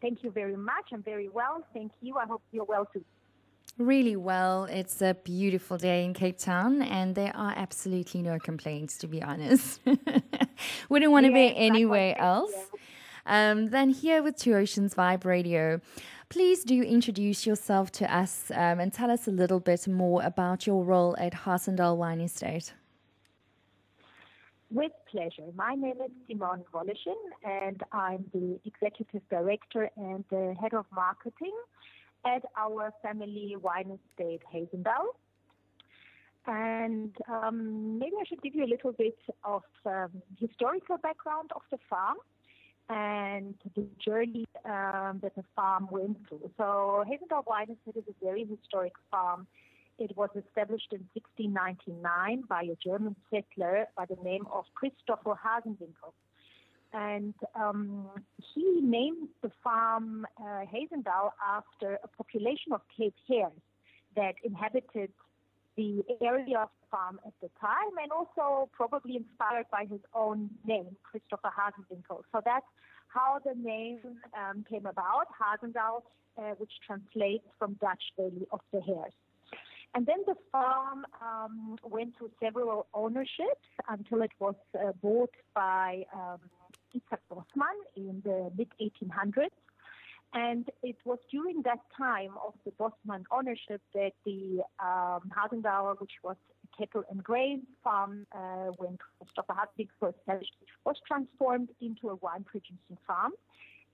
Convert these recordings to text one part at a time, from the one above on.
Thank you very much. I'm very well. Thank you. I hope you're well too. Really well. It's a beautiful day in Cape Town, and there are absolutely no complaints, to be honest. Wouldn't want to be anywhere else um, than here with Two Oceans Vibe Radio. Please do introduce yourself to us um, and tell us a little bit more about your role at Hazendal Wine Estate. With pleasure. My name is Simone Voloshin, and I'm the Executive Director and the Head of Marketing at our family wine estate, Hazendal. And um, maybe I should give you a little bit of um, historical background of the farm and the journey um, that the farm went through. So Hazendal Wine Estate is a very historic farm it was established in 1699 by a German settler by the name of Christopher Hasenwinkel. And um, he named the farm uh, after a population of Cape hares that inhabited the area of the farm at the time and also probably inspired by his own name, Christopher Hasenwinkel. So that's how the name um, came about, Hazendal, uh, which translates from Dutch Valley of the Hares. And then the farm um, went through several ownerships until it was uh, bought by um, Isaac Bosman in the mid 1800s. And it was during that time of the Bosman ownership that the um, which was a cattle and grain farm uh, when Christopher Hartwig was established, was transformed into a wine producing farm.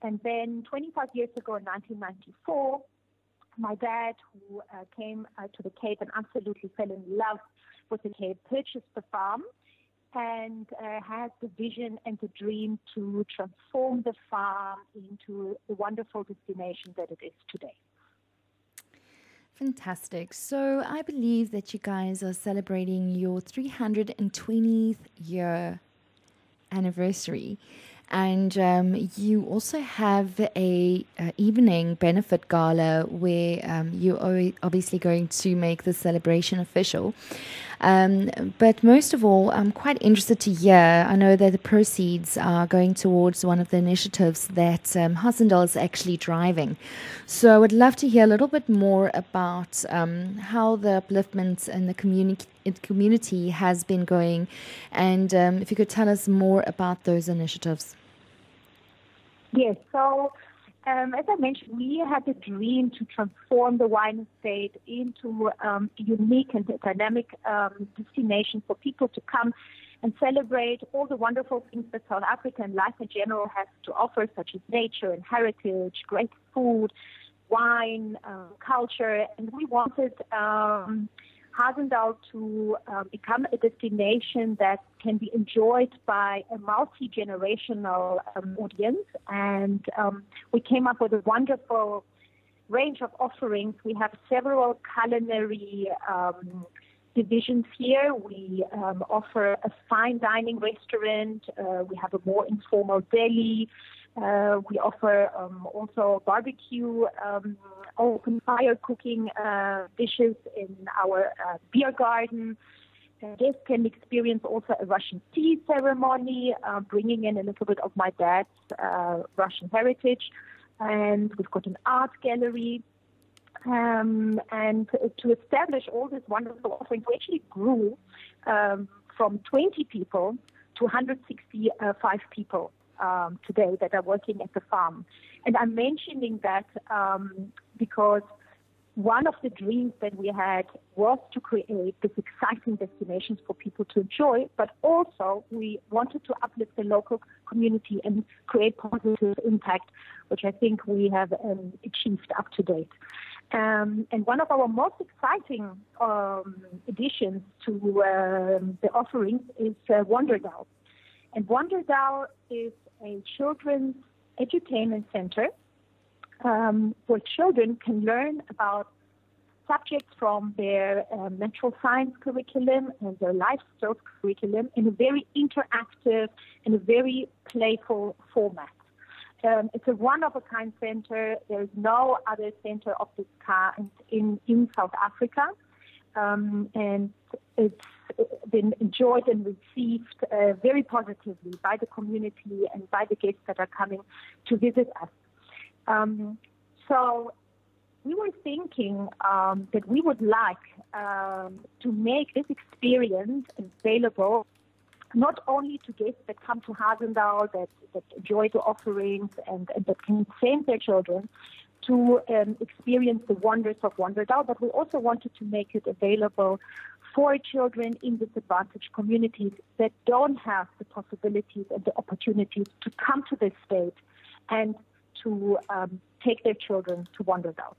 And then 25 years ago in 1994, my dad, who uh, came uh, to the Cape and absolutely fell in love with the Cape, purchased the farm and uh, had the vision and the dream to transform the farm into the wonderful destination that it is today. Fantastic. So I believe that you guys are celebrating your 320th year anniversary and um, you also have a, a, evening benefit gala where um, you're obviously going to make the celebration official. Um, but most of all, I'm quite interested to hear. I know that the proceeds are going towards one of the initiatives that um, is actually driving. So I would love to hear a little bit more about um, how the upliftment in the community community has been going, and um, if you could tell us more about those initiatives. Yes. So, um, as I mentioned, we had a dream to transform the wine estate into um, a unique and dynamic um, destination for people to come and celebrate all the wonderful things that South Africa and life in general has to offer, such as nature and heritage, great food, wine, uh, culture. And we wanted um, Hazendal to um, become a destination that can be enjoyed by a multi generational um, audience. And um, we came up with a wonderful range of offerings. We have several culinary um, divisions here. We um, offer a fine dining restaurant, uh, we have a more informal deli. Uh, we offer um, also barbecue, um, open fire cooking uh, dishes in our uh, beer garden. Guests can experience also a Russian tea ceremony, uh, bringing in a little bit of my dad's uh, Russian heritage. And we've got an art gallery. Um, and to establish all this wonderful offering, we actually grew um, from 20 people to 165 people um, today that are working at the farm. And I'm mentioning that um, because one of the dreams that we had was to create this exciting destinations for people to enjoy, but also we wanted to uplift the local community and create positive impact, which I think we have um, achieved up to date. Um, and one of our most exciting um, additions to um, the offerings is uh, Wonderdal. And Wonderdal is a children's edutainment center um, where children can learn about subjects from their uh, natural science curriculum and their life skills curriculum in a very interactive and a very playful format. Um, it's a one-of-a-kind center. There is no other center of this kind in, in South Africa. Um, and it's been enjoyed and received uh, very positively by the community and by the guests that are coming to visit us. Um, so we were thinking um, that we would like um, to make this experience available not only to guests that come to Hazendal, that, that enjoy the offerings and, and that can send their children to um, experience the wonders of Wonderdal, but we also wanted to make it available for children in disadvantaged communities that don't have the possibilities and the opportunities to come to this state and to um, take their children to Wonderdal.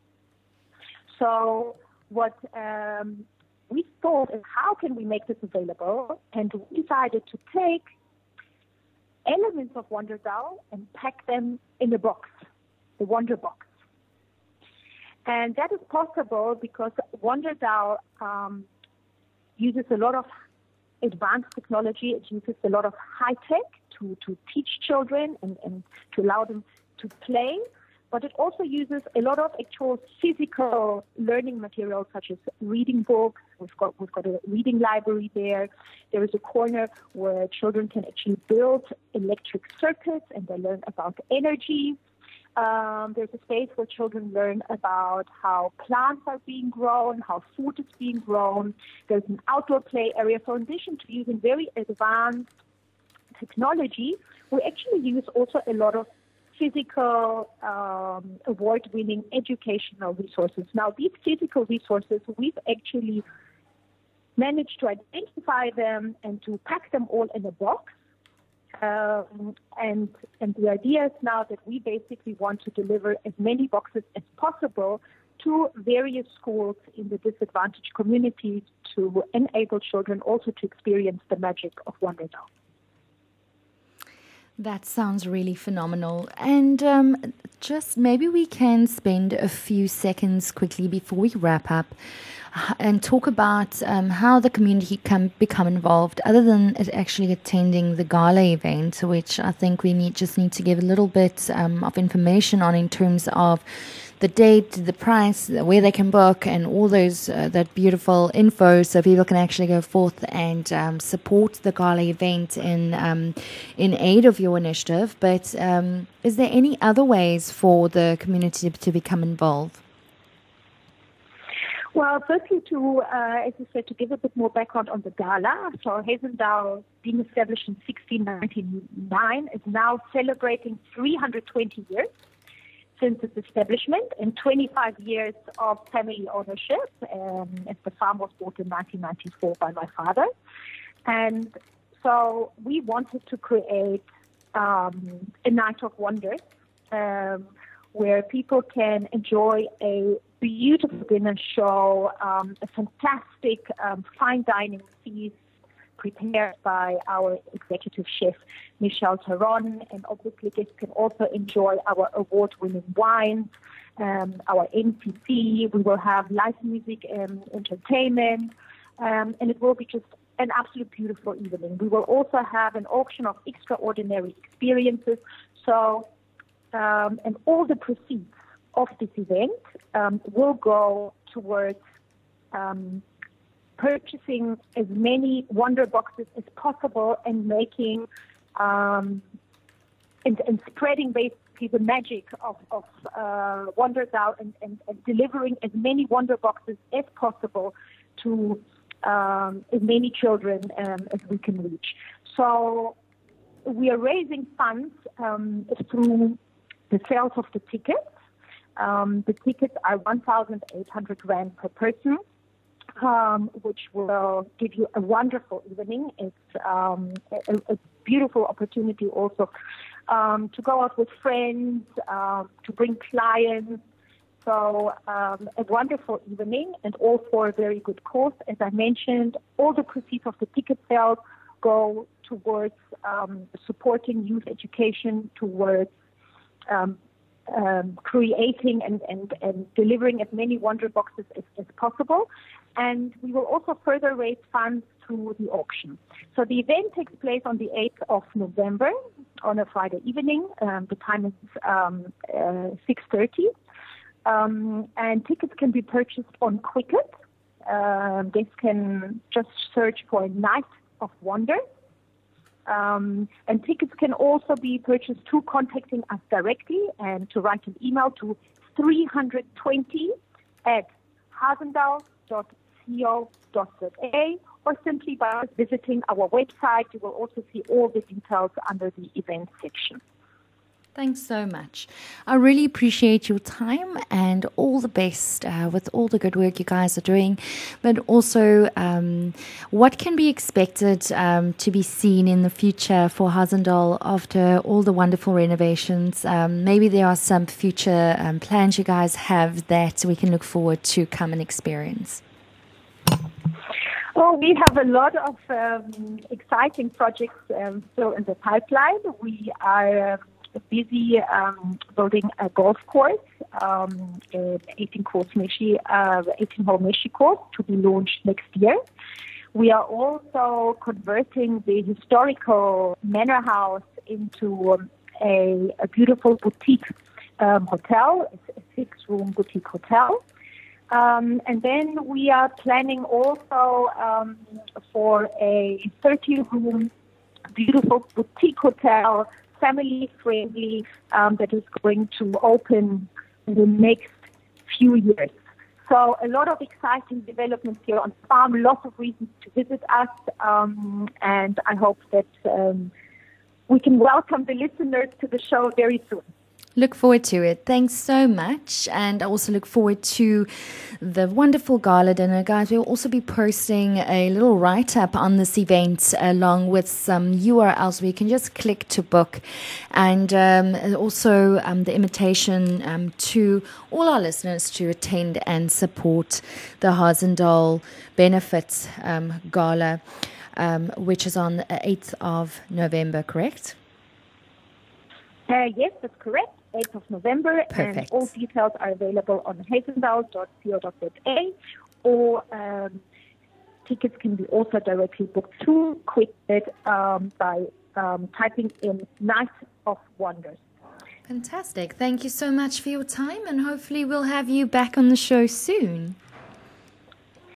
So what um, we thought is how can we make this available? And we decided to take elements of Wonderdal and pack them in a box, the Wonder Box. And that is possible because Wonderdal um, uses a lot of advanced technology. It uses a lot of high tech to, to teach children and, and to allow them to play but it also uses a lot of actual physical learning materials such as reading books. We've got we've got a reading library there. There is a corner where children can actually build electric circuits and they learn about energy. Um, there's a space where children learn about how plants are being grown, how food is being grown. There's an outdoor play area. So in addition to using very advanced technology, we actually use also a lot of physical um, award winning educational resources. Now, these physical resources, we've actually managed to identify them and to pack them all in a box. Um, and and the idea is now that we basically want to deliver as many boxes as possible to various schools in the disadvantaged communities to enable children also to experience the magic of Wonderdal. That sounds really phenomenal. And um, just maybe we can spend a few seconds quickly before we wrap up and talk about um, how the community can become involved, other than actually attending the gala event, which I think we need just need to give a little bit um, of information on in terms of the date, the price, where they can book, and all those uh, that beautiful info, so people can actually go forth and um, support the gala event in um, in aid of your initiative. But um, is there any other ways for the community to become involved? Well, firstly, to uh, as you said, to give a bit more background on the gala. So Hazendal, being established in 1699, is now celebrating 320 years since its establishment and 25 years of family ownership. Um, the farm was bought in 1994 by my father. And so we wanted to create um, a night of wonders um, where people can enjoy a beautiful dinner show, um, a fantastic um, fine dining feast, prepared by our executive chef, Michelle Theron. And obviously, guests can also enjoy our award winning wines, um, our MCC. We will have live music and entertainment. Um, and it will be just an absolute beautiful evening. We will also have an auction of extraordinary experiences. So, um, and all the proceeds of this event um, will go towards um, purchasing as many Wonder Boxes as possible and making um, and, and, spreading basically the magic of, of uh, Wonderdal and, and, and, delivering as many Wonder Boxes as possible to um, as many children um, as we can reach. So we are raising funds um, through the sales of the tickets. Um, the tickets are 1,800 rand per person which will give you a wonderful evening. It's um, a, a, beautiful opportunity also um, to go out with friends, um, to bring clients. So um, a wonderful evening and all for a very good cause. As I mentioned, all the proceeds of the ticket sales go towards um, supporting youth education, towards um, creating and, and, and delivering as many Wonder Boxes as, as possible. And we will also further raise funds through the auction. So the event takes place on the 8th of November on a Friday evening. Um, the time is um, uh, 6.30. Um, and tickets can be purchased on Quicket. Uh, they can just search for Night of Wonder Um, and tickets can also be purchased through contacting us directly and to write an email to 320 at hazendal.co.za or simply by visiting our website. You will also see all the details under the event section. Thanks so much. I really appreciate your time and all the best uh, with all the good work you guys are doing. But also, um, what can be expected um, to be seen in the future for Hazendal after all the wonderful renovations? Um, maybe there are some future um, plans you guys have that we can look forward to come and experience. Well, we have a lot of um, exciting projects um, still in the pipeline. We are busy um, building a golf course, um, 18 course Mashie, uh, 18 hole Mashie course to be launched next year. We are also converting the historical manor house into um, a, a, beautiful boutique um, hotel, a six-room boutique hotel. Um, and then we are planning also um, for a 30-room beautiful boutique hotel family friendly um, that is going to open in the next few years. So a lot of exciting developments here on the farm, lots of reasons to visit us, um, and I hope that um, we can welcome the listeners to the show very soon. Look forward to it. Thanks so much. And I also look forward to the wonderful gala dinner. Guys, we'll also be posting a little write up on this event along with some URLs where you can just click to book. And um, also um, the invitation um, to all our listeners to attend and support the Hazendal Benefits um, Gala, um, which is on the 8th of November, correct? Uh, yes, that's correct. 8th of November. Perfect. And all details are available on hazendal.co.za or um, tickets can be also directly booked through Quicket um, by um, typing in Night of Wonders. Fantastic. Thank you so much for your time, and hopefully, we'll have you back on the show soon.